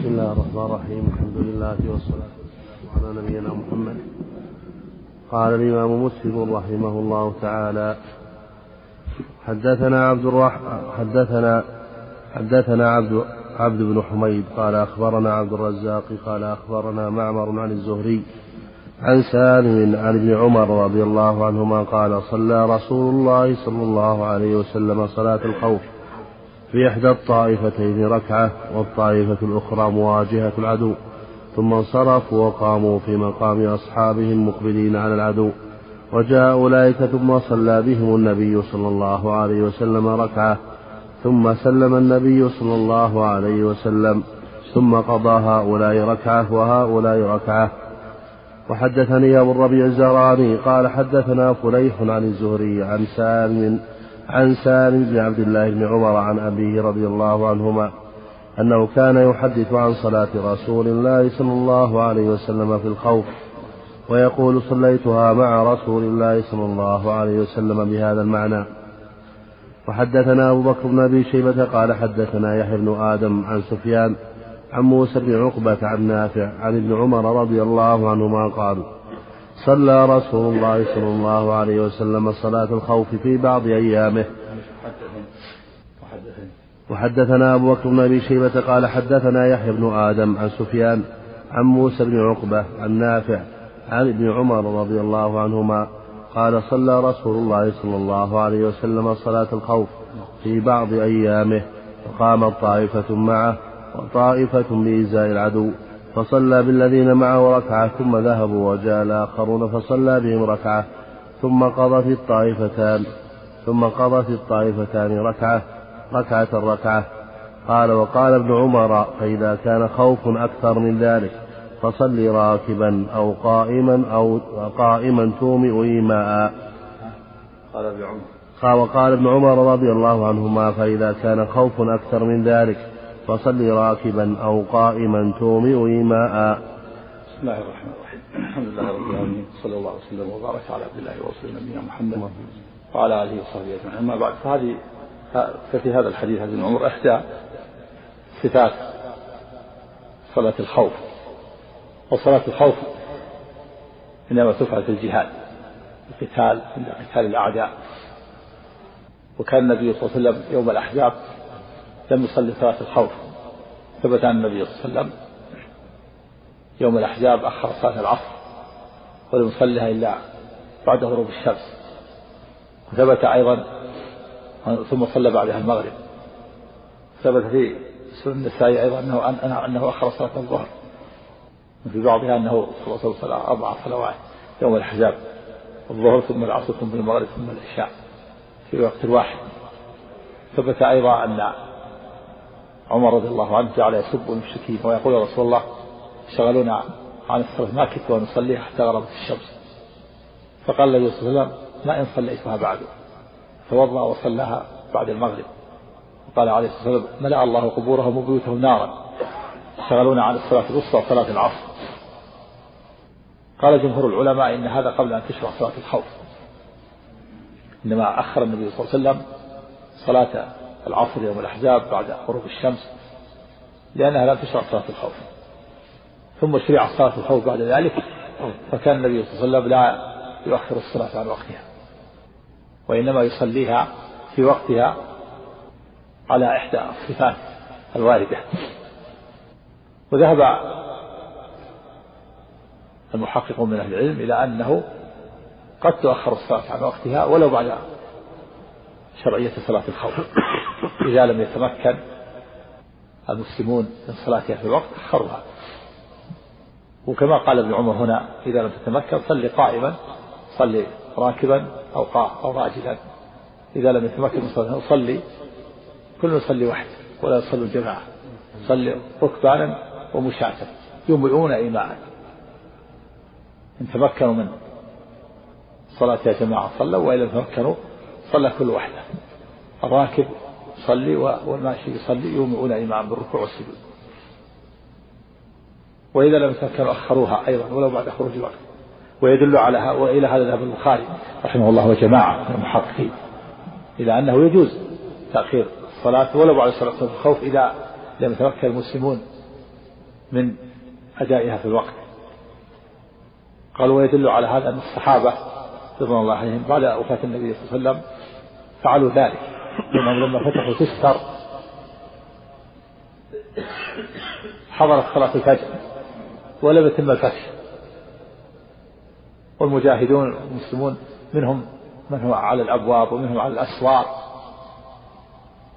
بسم الله الرحمن الرحيم. الحمد لله والصلاة والسلام على نبينا محمد. قال الإمام مسلم رحمه الله تعالى حدثنا عبد الرحمن حدثنا حدثنا عبد عبد بن حميد قال أخبرنا عبد الرزاق قال أخبرنا معمر عن الزهري عن سالم عن ابن عمر رضي الله عنهما قال صلى رسول الله صلى الله عليه وسلم صلاة الخوف. في إحدى الطائفتين ركعة والطائفة الأخرى مواجهة العدو ثم انصرفوا وقاموا في مقام أصحابهم مقبلين على العدو. وجاء أولئك ثم صلى بهم النبي صلى الله عليه وسلم ركعة ثم سلم النبي صلى الله عليه وسلم ثم قضى هؤلاء ركعة وهؤلاء ركعة. وحدثني أبو الربيع الزهراني قال حدثنا فليح عن الزهري عن سالم عن سالم بن عبد الله بن عمر عن أبيه رضي الله عنهما أنه كان يحدث عن صلاة رسول الله صلى الله عليه وسلم في الخوف ويقول صليتها مع رسول الله صلى الله عليه وسلم بهذا المعنى. وحدثنا أبو بكر بن أبي شيبة قال حدثنا يحيى بن آدم عن سفيان عن موسى بن عقبة عن نافع عن ابن عمر رضي الله عنهما قال صلى رسول الله صلى الله عليه وسلم صلاة الخوف في بعض أيامه. وحدثنا أبو بكر بن أبي شيبة قال حدثنا يحيى بن آدم عن سفيان عن موسى بن عقبة عن نافع عن ابن عمر رضي الله عنهما قال صلى رسول الله صلى الله عليه وسلم صلاة الخوف في بعض أيامه وقامت طائفة معه وطائفة بإزاء العدو. فصلى بالذين معه ركعة ثم ذهبوا وجاء الآخرون فصلى بهم ركعة. ثم قضى في الطائفتان. ثم قضى في الطائفتان ركعة. ركعة ركعة. قال وقال ابن عمر فإذا كان خوف أكثر من ذلك فصل راكبا أو قائما أو قائما تومئ إيماء. قال ابن عمر. قال وقال ابن عمر رضي الله عنهما فإذا كان خوف أكثر من ذلك فصل راكبا أو قائما تومئ إيماء. بسم الله الرحمن الرحيم. الحمد لله رب العالمين. صلى الله وسلم وبارك على عبد الله ورسوله نبينا محمد وعلى آله وصحبه أجمعين. أما بعد فهذه ففي هذا الحديث حديث عمر إحدى صفات صلاة الخوف. وصلاة الخوف إنما تفعل في الجهاد القتال عند قتال الأعداء. وكان النبي صلى الله عليه وسلم يوم الأحزاب لم يصلي صلاة الخوف. ثبت عن النبي صلى الله عليه وسلم يوم الأحزاب أخر صلاة العصر ولم يصليها إلا بعد غروب الشمس. وثبت أيضا ثم صلى بعدها المغرب. ثبت في سنن النسائي أيضا أنه أنه أخر صلاة الظهر. وفي بعضها أنه صلى أربع صلوات يوم الأحزاب. الظهر ثم العصر ثم المغرب ثم العشاء في وقت واحد. ثبت أيضا أن عمر رضي الله عنه جعل يسب المشركين ويقول يا رسول الله شغلونا عن الصلاة ما كنت ونصليها حتى غربت الشمس. فقال النبي صلى الله عليه وسلم ما إن صليتها بعد توضأ وصلاها بعد المغرب. وقال عليه الصلاة والسلام ملأ الله قبورهم وبيوتهم نارا شغلونا عن الصلاة الوسطى وصلاة العصر. قال جمهور العلماء إن هذا قبل أن تشرع صلاة الخوف. إنما أخر النبي صلى الله عليه وسلم صلاة العصر يوم الأحزاب بعد غروب الشمس لأنها لم تشرع صلاة الخوف. ثم شرع صلاة الخوف بعد ذلك فكان النبي صلى الله عليه وسلم لا يؤخر الصلاة عن وقتها وإنما يصليها في وقتها على إحدى الصفات الواردة. وذهب المحققون من أهل العلم إلى أنه قد تؤخر الصلاة عن وقتها ولو بعد شرعية صلاة الخوف. إذا لم يتمكن المسلمون من صلاتها في الوقت أخروها. وكما قال ابن عمر هنا إذا لم تتمكن صلي قائما صلي راكبا أو أو راجلا. إذا لم يتمكن من صلاة صلي كل يصلي وحده ولا يصلوا الجماعة. صلي ركبانا ومشاة. يومئون إيماء. إن تمكنوا من صلاة يا جماعة صلوا وإن لم يتمكنوا صلى كل وحده. الراكب يصلي والماشي يصلي يومئون إيماء بالركوع والسجود. وإذا لم يتمكنوا أخروها أيضا ولو بعد خروج الوقت. ويدل على وإلى هذا ذهب البخاري رحمه الله وجماعة من المحققين إلى أنه يجوز تأخير الصلاة ولو بعد صلاة الخوف إذا لم يتمكن المسلمون من أدائها في الوقت. قالوا ويدل على هذا أن الصحابة رضوان الله عليهم بعد وفاة النبي صلى الله عليه وسلم فعلوا ذلك. لأنهم لما فتحوا تستر حضرت صلاة الفجر ولم يتم الفتح والمجاهدون المسلمون منهم من هو على الأبواب ومنهم على الأسوار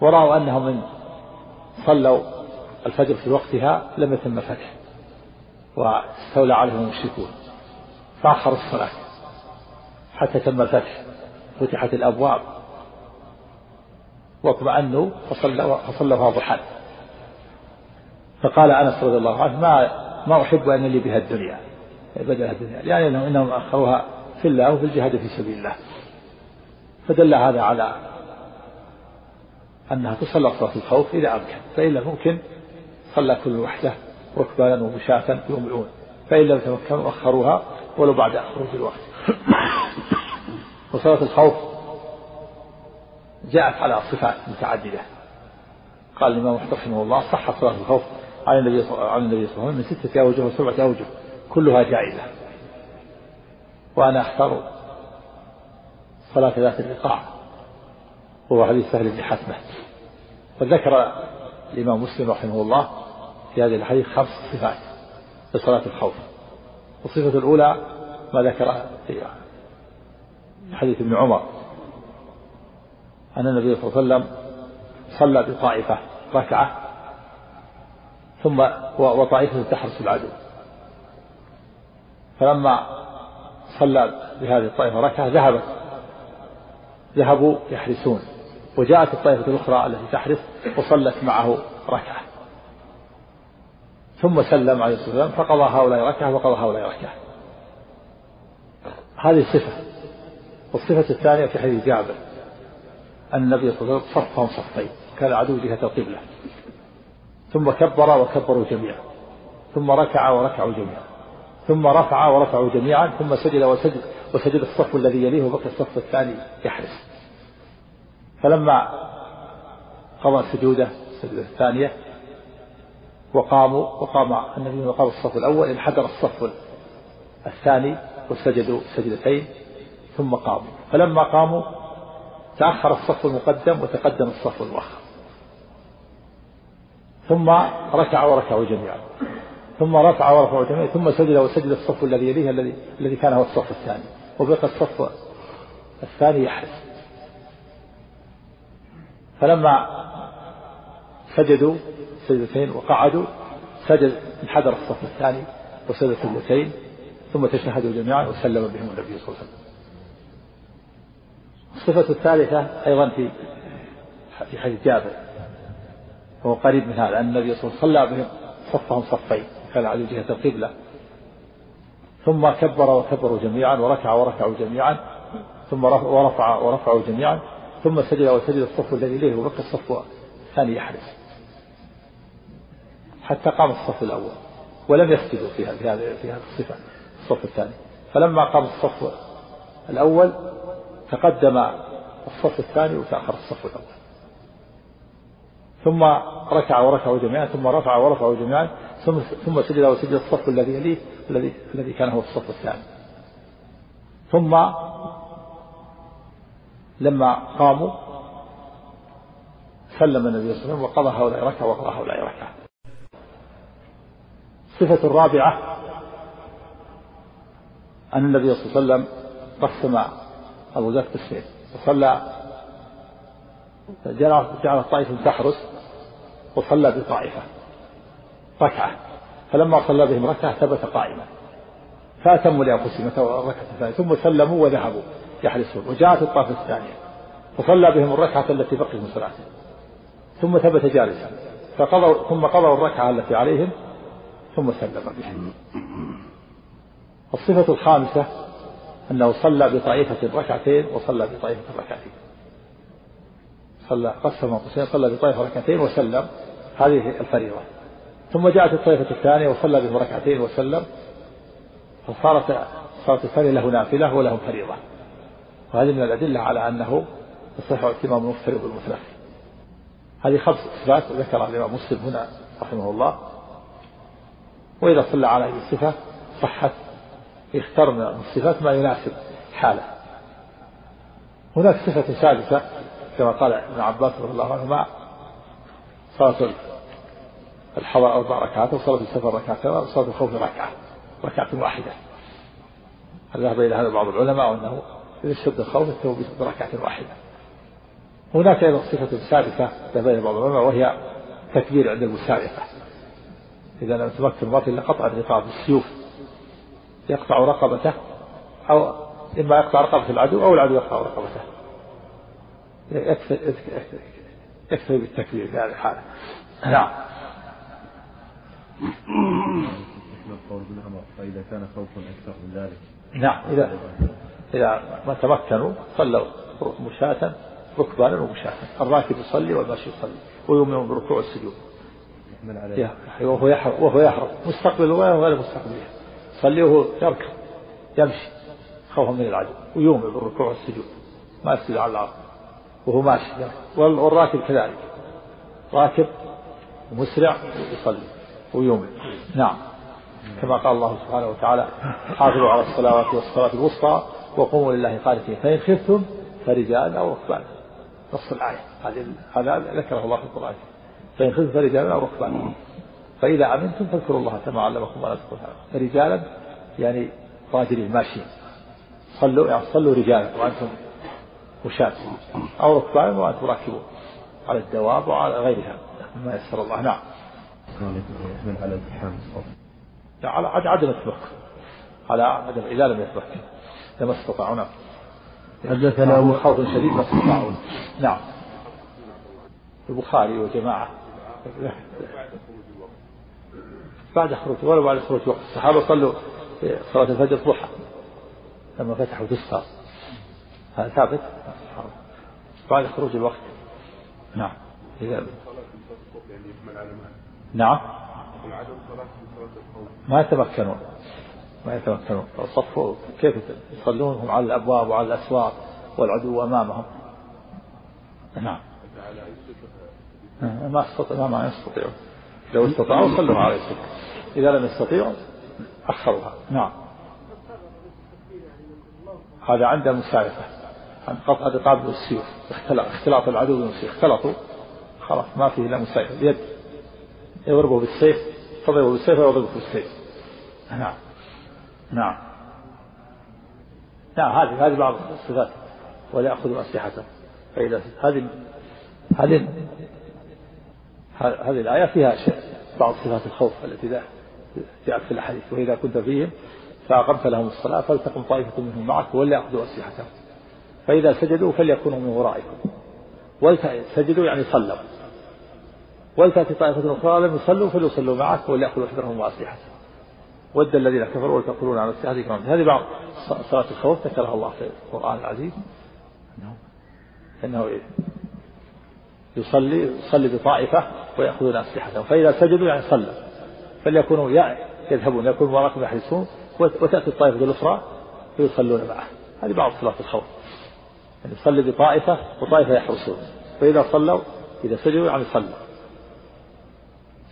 ورأوا أنهم من صلوا الفجر في وقتها لم يتم الفتح. واستولى عليهم المشركون. فأخروا الصلاة حتى تم الفتح. فتحت الأبواب. واطمأنوا فصلوا فصلوا ضحى فقال أنس رضي الله عنه ما ما أحب أن لي بها الدنيا. بدل الدنيا. يعني إنهم, إنهم أخروها في الله وفي الجهاد في سبيل الله. فدل هذا على أنها تصلى صلاة الخوف إذا أمكن. فإن لم يمكن صلى كل وحده ركبانا ومشاة يوم فإن لم يتمكنوا أخروها ولو بعد خروج الوقت. وصلاة الخوف جاءت على صفات متعددة. قال الإمام أحمد رحمه الله صح صلاة الخوف عن النبي صلى الله عليه وسلم. من ستة أوجه وسبعة أوجه. كلها جائزة. وأنا أختار صلاة ذات الرقاع وهو حديث سهل بن حتمة وذكر الإمام مسلم رحمه الله في هذه الحديث خمس صفات لصلاة الخوف. الصفة الأولى ما ذكر في حديث ابن عمر. أن النبي صلى الله عليه وسلم صلى بطائفة ركعة ثم وطائفة تحرس العدو فلما صلى بهذه الطائفة ركعة ذهبت ذهبوا يحرسون. وجاءت الطائفة الأخرى التي تحرس وصلت معه ركعة. ثم سلم عليه الصلاة والسلام فقضى هؤلاء ركعة وقضى هؤلاء ركعة. هذه صفة والصفة الثانية في حديث جابر. النبي صلى الله عليه وسلم صفهم صفين كان العدو جهة القبلة ثم كبر وكبروا جميعا. ثم ركع وركعوا جميعا. ثم رفع ورفعوا جميعا. ثم سجد وسجد وسجد الصف الذي يليه وبقي الصف الثاني يحرس. فلما قضى سجوده السجدة الثانية وقاموا وقام النبي وقام الصف الأول انحدر الصف الثاني وسجدوا سجدتين ثم قاموا. فلما قاموا تأخر الصف المقدم وتقدم الصف المؤخر ثم ركع وركعوا جميعا. ثم رفع ورفعوا جميعا. ثم سجد وسجد الصف الذي يليه الذي الذي كان هو الصف الثاني. وبقي الصف الثاني يحرس فلما سجدوا سجدتين وقعدوا سجد انحدر الصف الثاني وسجد سجدتين ثم تشهدوا جميعا وسلم بهم النبي صلى الله عليه وسلم. الصفة الثالثة أيضا في في حديث جابر وهو قريب من هذا أن النبي صلى الله عليه وسلم صلى بهم صفهم صفين كان على جهة القبلة. ثم كبر وكبروا جميعا وركع وركعوا جميعا ثم ورفع ورفعوا جميعا ثم سجد وسجد الصف الذي إليه وبقي الصف الثاني يحرس. حتى قام الصف الأول ولم يسجدوا في هذه في هذه الصفة الصف الثاني. فلما قام الصف الأول تقدم الصف الثاني وتأخر الصف الأول. ثم ركع وركعوا جميعا ثم رفع ورفعوا جميعا ثم ثم سجد وسجد الصف الذي يليه الذي الذي كان هو الصف الثاني. ثم لما قاموا سلم النبي صلى الله عليه وسلم وقضى هؤلاء ركعة وقضى هؤلاء ركعة. الصفة الرابعة أن النبي صلى الله عليه وسلم قسم الغزاة قسمين وصلى جعل جعل طائفة تحرس وصلى بطائفة ركعة. فلما صلى بهم ركعة ثبت قائما. فأتموا لأنفسهم الركعة الثانية ثم سلموا وذهبوا يحرسون. وجاءت الطائفة الثانية. فصلى بهم الركعة التي بقيت من صلاته. ثم ثبت جالسا. فقضوا ثم قضوا الركعة التي عليهم ثم سلم بهم. الصفة الخامسة أنه صلى بطائفة ركعتين وصلى بطائفة ركعتين. صلى قسم قسين صلى بطائفة ركعتين وسلم. هذه الفريضة. ثم جاءت الطائفة الثانية وصلى بهم ركعتين وسلم. فصارت صارت الثانية له نافلة ولهم فريضة. وهذه من الأدلة على أنه يصح اعتمام المفترض بالمتنفل. هذه خمس صفات ذكرها الإمام مسلم هنا رحمه الله. وإذا صلى على أي صفة صحت يختار من الصفات ما يناسب حاله. هناك صفة سادسة كما قال ابن عباس رضي الله عنهما صلاة الحضر أربع ركعات وصلاة السفر ركعتين وصلاة الخوف ركعة ركعة واحدة. ذهب إلى هذا بعض العلماء وأنه إذا اشتد الخوف يكتب بركعة واحدة. هناك أيضا صفة سادسة ذهب إلى بعض العلماء وهي تكبير عند المسابقة إذا لم يتمكن المرء إلا قطع الرقاب بالسيوف. يقطع رقبته أو إما يقطع رقبة العدو أو العدو يقطع رقبته. يكفي يكفي بالتكبير في هذه الحالة. نعم. فإذا كان خوف أكثر من ذلك نعم. إذا إذا ما تمكنوا صلوا مشاة ركبانا ومشاة. الراكب يصلي والماشي يصلي ويؤمن بالركوع والسجود وهو يحرم وهو يحرم. مستقبل الغاية وغير مستقبلها يصلي وهو يركب يمشي خوفا من العدو ويؤمن بالركوع والسجود ما يسجد على الأرض وهو ماشي. والراكب كذلك راكب ومسرع يصلي ويؤمن نعم. كما قال الله سبحانه وتعالى حافظوا على الصلوات والصلاة الوسطى وقوموا لله قانتين فإن خفتم فرجال أو ركبان نص الآية. هذا ذكره الله في القرآن. فإن خفتم فرجال أو ركبان فإذا أمنتم فاذكروا الله كما علمكم ما تذكرون فرجالا يعني راجلين ماشيين. صلوا يعني صلوا رجالا وأنتم مشاة أو ركبان وأنتم راكبون. على الدواب وعلى غيرها مما يسر الله. نعم. يحمل على على عدم التمكن على عدم إذا لم يتمكن لما استطاعوا نعم. حدثنا أبو خوف شديد ما استطاعوا. نعم. البخاري وجماعة. بعد خروج ولو بعد خروج وقت الصحابة صلوا صلاة الفجر ضحى لما فتحوا تسقى هذا ثابت؟ بعد خروج الوقت. نعم. إذا نعم. ما يتمكنون. ما يتمكنون. صفوا كيف يصلون؟ هم على الأبواب وعلى الأسواق والعدو أمامهم. نعم. ما استطيعوا ما يستطيعون. لو استطاعوا صلوا على السكة. إذا لم يستطيعوا أخروها. نعم. هذا عند مسالفة عن قطع رقاب السيوف. اختلاط العدو بالسيوف اختلطوا. خلاص ما فيه إلا مسالفة بيد يضربه بالسيف. تضربه بالسيف ويضربه بالسيف نعم. نعم. نعم هذه هذه بعض الصفات. ولا يأخذوا أسلحته. فإذا هذه هذه هذه الآية فيها بعض صفات الخوف التي جاءت في الحديث وإذا كنت فيهم فأقمت لهم الصلاة فلتقم طائفة منهم معك وليأخذوا أسلحتهم. فإذا سجدوا فليكونوا من ورائكم. ولتسجدوا يعني صلوا. ولتأتي طائفة أخرى لم يصلوا فليصلوا معك وليأخذوا حذرهم وأسلحتهم. ود الذين كفروا وتقولون على السحر هذه بعض صلاة الخوف ذكرها الله في القرآن العزيز. أنه أنه يصلي يصلي بطائفة ويأخذون أسلحتهم. فإذا سجدوا يعني صلى. فليكونوا يذهبون يكونوا وراءكم يحرسون وتأتي الطائفة الأخرى فيصلون معه. هذه بعض صلاة الخوف. يعني يصلي بطائفة وطائفة يحرسون. فإذا صلوا إذا سجدوا يعني صلوا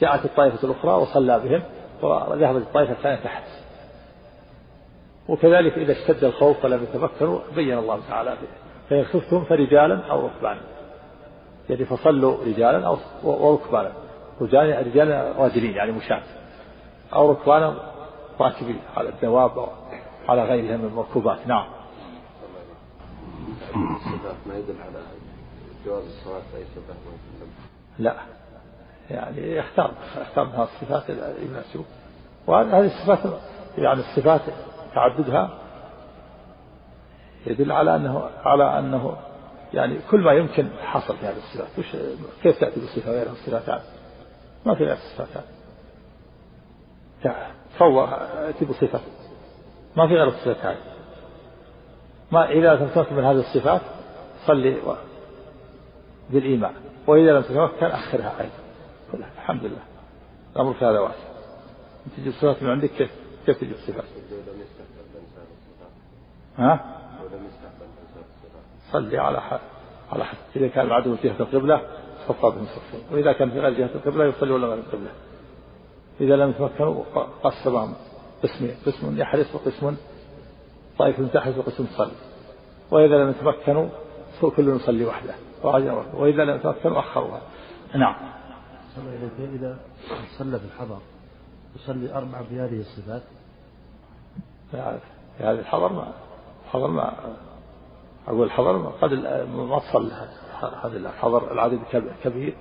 جاءت الطائفة الأخرى وصلى بهم وذهبت الطائفة الثانية تحت. وكذلك إذا اشتد الخوف فلم يتمكنوا بين الله تعالى فإن خفتم فرجالا أو ركبانا. يعني فصلوا رجالا أو وركبانا رجال رجال راجلين يعني مشاة أو ركبانا راكبين على الدواب على غيرها من المركوبات. نعم. ما يدل على جواز الصلاة لا. يعني يختار يختار من الصفات يناسبه وهذه الصفات يعني الصفات تعددها يدل على أنه على أنه يعني كل ما يمكن حصل في هذه الصفات. وش كيف تأتي بصفه غير الصفات ما في غير الصفات تصور اتي بصفة. ما في غير الصفات هذه ما إذا لم تتمكن من هذه الصفات صلي بالإيمان. وإذا لم تتمكن أخرها أيضا. الحمد لله. الأمر في هذا واسع. أنت تجيب صفات من عندك كيف كيف تجيب صفات؟ ها؟ صلي على حال على حسب إذا كان العدو جهة القبلة صفى بهم صفين وإذا كان في غير جهة القبلة يصلي ولا غير القبلة. إذا لم يتمكنوا قسمهم قسمين. قسم يحرس وقسم طائفة تحرس وقسم تصلي وإذا لم يتمكنوا كل يصلي وحده. وإذا لم يتمكنوا أخروها. نعم. إذا صلى في الحضر يصلي أربعة بهذه الصفات. في هذه الحضر ما الحضر ما أقول الحضر ما قد ما تصلى هذا الحضر. العدد كبير.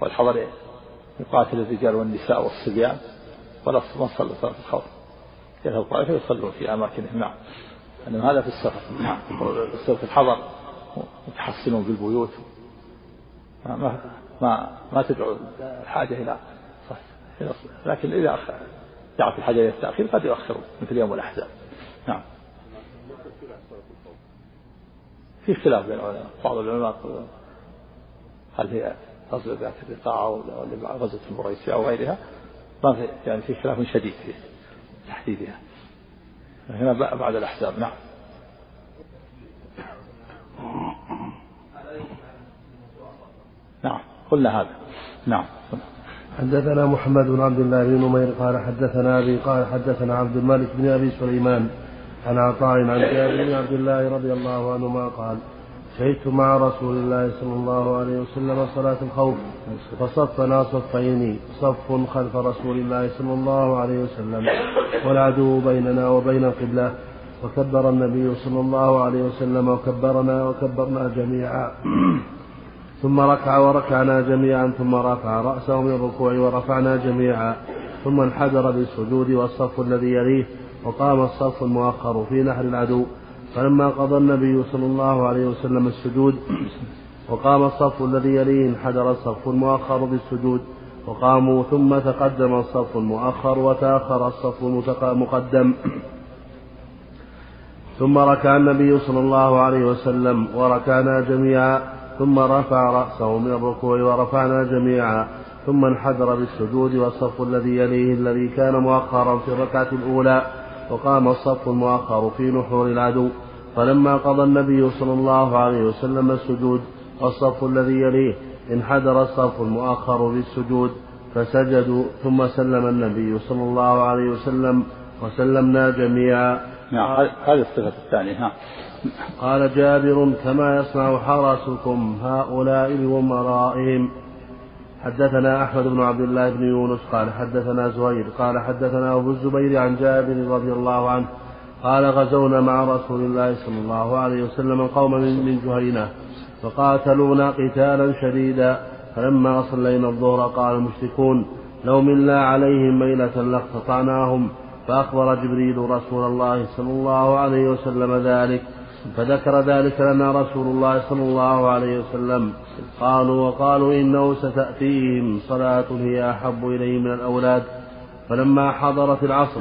والحضر يقاتل الرجال والنساء والصبيان. ولا ما صلى صلاة الخوف يذهب الطائفة يصلون في أماكنهم. نعم. أنما هذا في السفر. نعم. في الحضر. متحصنون بالبيوت. ما ما ما تدعو الحاجة إلى لكن إذا دعت الحاجة إلى التأخير قد يؤخر مثل يوم الأحزاب. نعم. في اختلاف بين العلماء بعض العلماء هل هي غزوة ذات الرقاع ولا غزوة المريسية أو غيرها. ما في يعني في خلاف شديد في تحديدها. هنا بعد الأحزاب نعم. نعم قلنا هذا. نعم حدثنا محمد بن عبد الله بن نمير قال حدثنا أبي قال حدثنا عبد الملك بن أبي سليمان عن عطاء عن جابر بن عبد الله رضي الله عنهما قال شهدت مع رسول الله صلى الله عليه وسلم صلاة الخوف فصفنا صفين صف خلف رسول الله صلى الله عليه وسلم والعدو بيننا وبين القبلة وكبر النبي صلى الله عليه وسلم وكبرنا وكبرنا جميعا. ثم ركع وركعنا جميعا ثم رفع رأسه من الركوع ورفعنا جميعا ثم انحدر بالسجود والصف الذي يليه وقام الصف المؤخر في نحر العدو. فلما قضى النبي صلى الله عليه وسلم السجود وقام الصف الذي يليه انحدر الصف المؤخر بالسجود. وقاموا ثم تقدم الصف المؤخر وتأخر الصف المقدم ثم ركع النبي صلى الله عليه وسلم وركعنا جميعا ثم رفع رأسه من الركوع ورفعنا جميعا ثم انحدر بالسجود والصف الذي يليه الذي كان مؤخرا في الركعة الأولى. وقام الصف المؤخر في نحور العدو. فلما قضى النبي صلى الله عليه وسلم السجود والصف الذي يليه انحدر الصف المؤخر بالسجود فسجدوا ثم سلم النبي صلى الله عليه وسلم وسلمنا جميعا. نعم هذه الصفة الثانية نعم قال جابر كما يصنع حرسكم هؤلاء بأمرائهم حدثنا أحمد بن عبد الله بن يونس قال حدثنا زهير قال حدثنا أبو الزبير عن جابر رضي الله عنه قال غزونا مع رسول الله صلى الله عليه وسلم قوما من جهينة فقاتلونا قتالا شديدا فلما صلينا الظهر قال المشركون لو منا عليهم ميلة لاقتطعناهم فأخبر جبريل رسول الله صلى الله عليه وسلم ذلك فذكر ذلك لنا رسول الله صلى الله عليه وسلم. قالوا وقالوا إنه ستأتيهم. صلاة هي أحب إليه من الأولاد. فلما حضرت العصر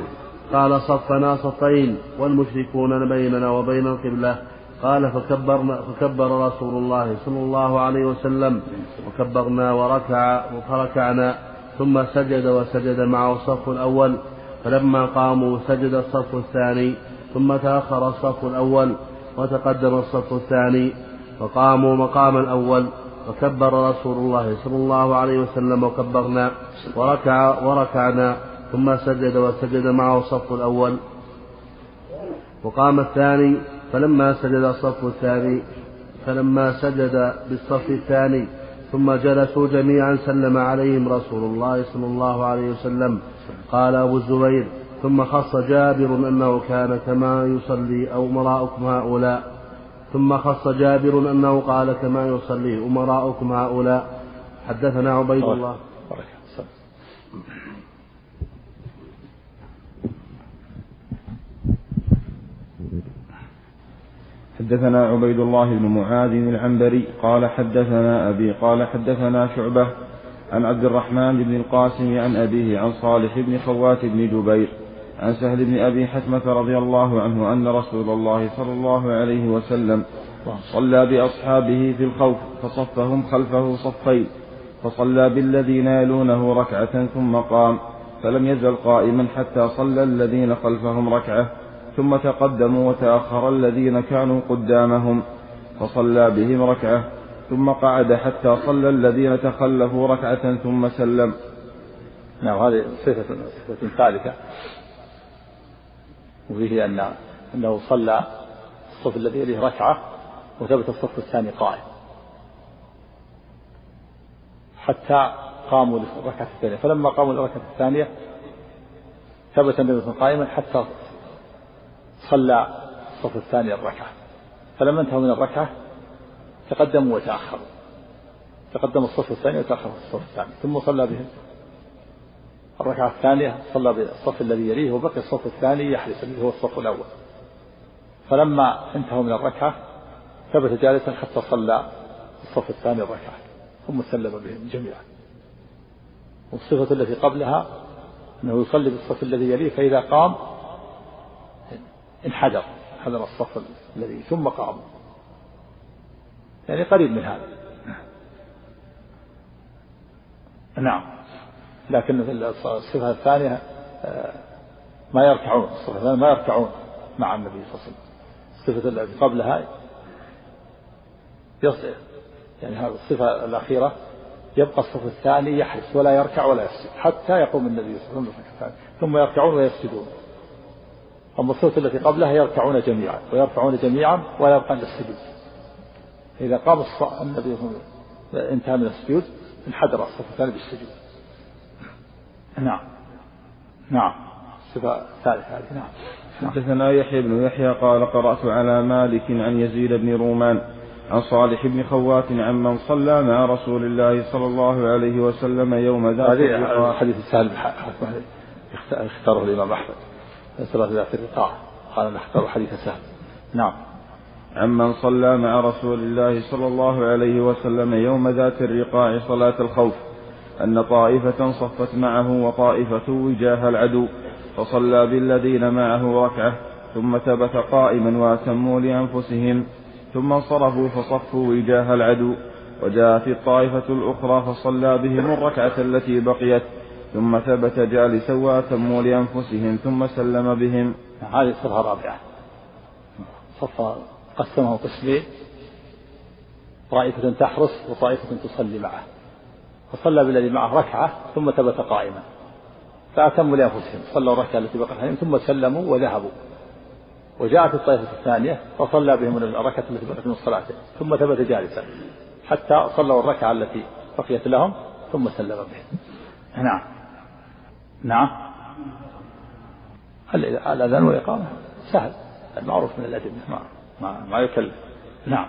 قال صفنا صفين والمشركون بيننا وبين القبلة. قال فكبرنا فكبر رسول الله صلى الله عليه وسلم. وكبرنا وركع فركعنا. ثم سجد وسجد معه الصف الأول. فلما قاموا سجد الصف الثاني. ثم تأخر الصف الأول. وتقدم الصف الثاني فقاموا مقام الأول وكبر رسول الله صلى الله عليه وسلم وكبرنا وركع وركعنا ثم سجد وسجد معه الصف الأول. وقام الثاني فلما سجد الصف الثاني فلما سجد بالصف الثاني ثم جلسوا جميعا سلم عليهم رسول الله صلى الله عليه وسلم. قال أبو الزبير ثم خص جابر أنه كان كما يصلي أو أمراؤكم هؤلاء. ثم خص جابر أنه قال كما يصلي أمراؤكم هؤلاء. حدثنا عبيد الله. حدثنا عبيد الله بن معاذ العنبري قال حدثنا أبي قال حدثنا شعبة عن عبد الرحمن بن القاسم عن أبيه عن صالح بن خوات بن جبير عن سهل بن أبي حتمة رضي الله عنه أن رسول الله صلى الله عليه وسلم صلى بأصحابه في الخوف فصفهم خلفه صفين فصلى بالذين يلونه ركعة ثم قام فلم يزل قائما حتى صلى الذين خلفهم ركعة ثم تقدموا وتأخر الذين كانوا قدامهم فصلى بهم ركعة ثم قعد حتى صلى الذين تخلفوا ركعة ثم سلم. نعم هذه صفة ثالثة. وفيه أن أنه صلى الصف الذي يليه ركعة وثبت الصف الثاني قائم. حتى قاموا للركعة الثانية. فلما قاموا للركعة الثانية ثبت النبي قائما حتى صلى الصف الثاني الركعة. فلما انتهوا من الركعة تقدموا وتأخروا. تقدم الصف الثاني وتأخر الصف الثاني. ثم صلى بهم. الركعة الثانية صلى بالصف الذي يليه وبقي الصف الثاني يحرس اللي هو الصف الأول. فلما انتهوا من الركعة ثبت جالسا حتى صلى الصف الثاني الركعة ثم سلم بهم جميعا. والصفة التي قبلها أنه يصلي بالصف الذي يليه فإذا قام انحدر حذر الصف الذي ثم قام. يعني قريب من هذا. نعم. لكن في الصفة الثانية آه، ما يركعون الصفة الثانية ما يركعون مع النبي صلى الله عليه وسلم. الصفة التي قبلها يعني هذه الصفة الأخيرة يبقى الصف الثاني يحرس ولا يركع ولا يسجد حتى يقوم النبي صلى الله عليه وسلم ثم يركعون ويسجدون. أما الصفة التي قبلها يركعون جميعا ويرفعون جميعا ولا يبقى إلا السجود. إذا قام النبي انتهى من السجود انحدر الصف الثاني بالسجود. نعم. نعم. الصفة الثالثة هذه. نعم. حدثنا يحيى بن يحيى قال قرأت على مالك عن يزيد بن رومان عن صالح بن خوات عمن صلى مع رسول الله صلى الله عليه وسلم يوم ذات هذه حديث سهل اختاره الإمام أحمد. صلاة ذات الرقاع. قال نختار حديث سهل نعم. عمن صلى مع رسول الله صلى الله عليه وسلم يوم ذات الرقاع صلاة الخوف. أن طائفة صفت معه وطائفة وجاه العدو فصلى بالذين معه ركعة ثم ثبت قائما وأتموا لأنفسهم ثم انصرفوا فصفوا وجاه العدو وجاءت الطائفة الأخرى فصلى بهم الركعة التي بقيت ثم ثبت جالسا وأتموا لأنفسهم ثم سلم بهم. هذه الصفة الرابعة. صف قسمه قسمين. طائفة تحرس وطائفة تصلي معه. فصلى بالذي معه ركعة ثم ثبت قائما. فأتموا لأنفسهم صلوا الركعة التي بقت عليهم ثم سلموا وذهبوا. وجاءت الطائفة الثانية فصلى بهم الركعة التي بقيت من الصلاة ثم ثبت جالسا حتى صلوا الركعة التي بقيت لهم ثم سلم بهم. نعم. نعم. الأذان والإقامة سهل. المعروف من الأدلة ما ما, ما يكلف. نعم.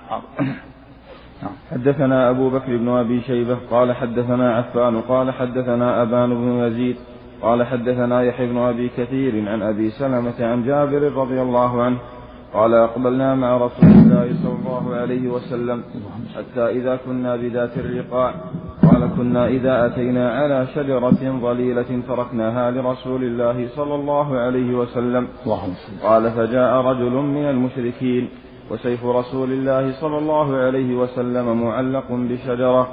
حدثنا أبو بكر بن أبي شيبة قال حدثنا عفان قال حدثنا أبان بن يزيد قال حدثنا يحيى بن أبي كثير عن أبي سلمة عن جابر رضي الله عنه قال أقبلنا مع رسول الله صلى الله عليه وسلم حتى إذا كنا بذات الرقاع قال كنا إذا أتينا على شجرة ظليلة تركناها لرسول الله صلى الله عليه وسلم. قال فجاء رجل من المشركين وسيف رسول الله صلى الله عليه وسلم معلق بشجرة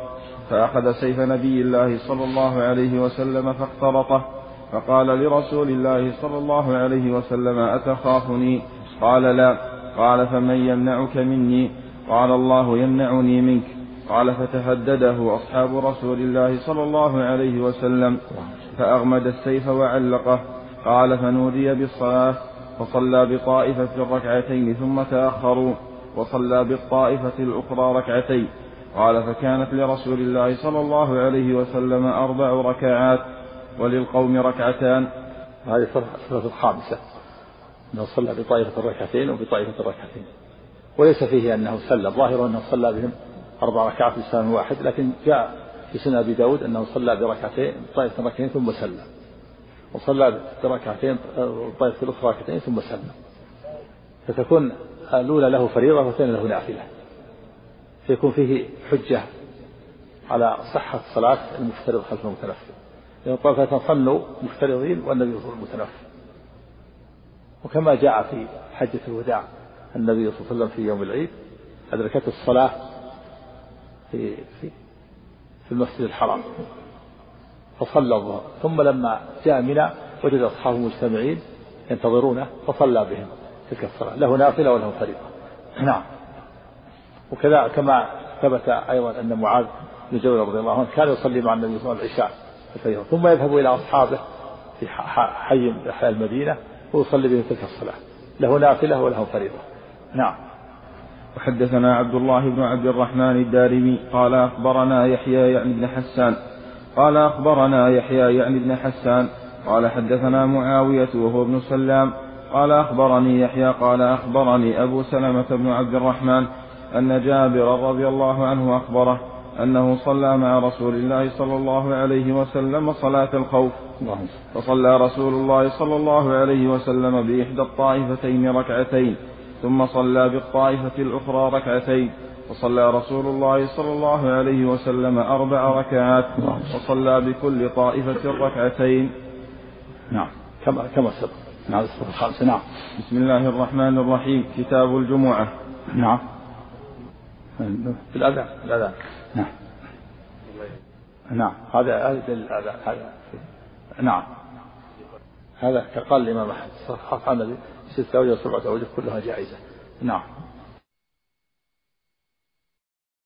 فأخذ سيف نبي الله صلى الله عليه وسلم فاخترطه فقال لرسول الله صلى الله عليه وسلم أتخافني؟ قال لا. قال فمن يمنعك مني؟ قال الله يمنعني منك. قال فتهدده أصحاب رسول الله صلى الله عليه وسلم فأغمد السيف وعلقه. قال فنودي بالصلاة فصلى بطائفة الركعتين ثم تأخروا وصلى بالطائفة الأخرى ركعتين. قال فكانت لرسول الله صلى الله عليه وسلم أربع ركعات وللقوم ركعتان. هذه الصلاة الخامسة. أنه صلى بطائفة الركعتين وبطائفة الركعتين. وليس فيه أنه صلى. ظاهر أنه صلى بهم أربع ركعات بسلام واحد لكن جاء في سنة أبي داود أنه صلى بركعتين طائفة ركعتين ثم سلم. وصلى بركعتين الطائفة الأخرى ركعتين ثم سلم. فتكون الأولى له فريضة والثانية له نافلة. فيكون فيه حجة على صحة صلاة المفترض خلف المتنفل. لأن الطائفتان صلوا مفترضين والنبي يصلي المتنفل وكما جاء في حجة الوداع النبي صلى الله عليه وسلم في يوم العيد أدركته الصلاة في في في المسجد الحرام. فصلى الظهر ثم لما جاء منى وجد أصحابه مجتمعين ينتظرونه فصلى بهم. تلك الصلاة. له نافلة وله فريضة. نعم. وكذا كما ثبت أيضا أن معاذ بن جبل رضي الله عنه كان يصلي مع النبي صلى الله عليه وسلم العشاء ثم يذهب إلى أصحابه في حي من أحياء المدينة ويصلي بهم تلك الصلاة. له نافلة وله فريضة. نعم. وحدثنا عبد الله بن عبد الرحمن الدارمي قال أخبرنا يحيى يعني بن حسان قال أخبرنا يحيى يعني بن حسان قال حدثنا معاوية وهو ابن سلام قال أخبرني يحيى قال أخبرني أبو سلمة بن عبد الرحمن أن جابر رضي الله عنه أخبره أنه صلى مع رسول الله صلى الله عليه وسلم صلاة الخوف. فصلى رسول الله صلى الله عليه وسلم بإحدى الطائفتين ركعتين ثم صلى بالطائفة الأخرى ركعتين. وصلى رسول الله صلى الله عليه وسلم أربع ركعات وصلى بكل طائفة ركعتين. نعم. كما كما سبق. نعم الخامسة. نعم. بسم الله الرحمن الرحيم. كتاب الجمعة. نعم. في الأذان. الأذان. نعم. نعم. هذا هذا دليل. الأذان هذا. نعم. هذا قال الإمام أحمد. صح النبي ستة أوجه وسبعة أوجه كلها جائزة. نعم.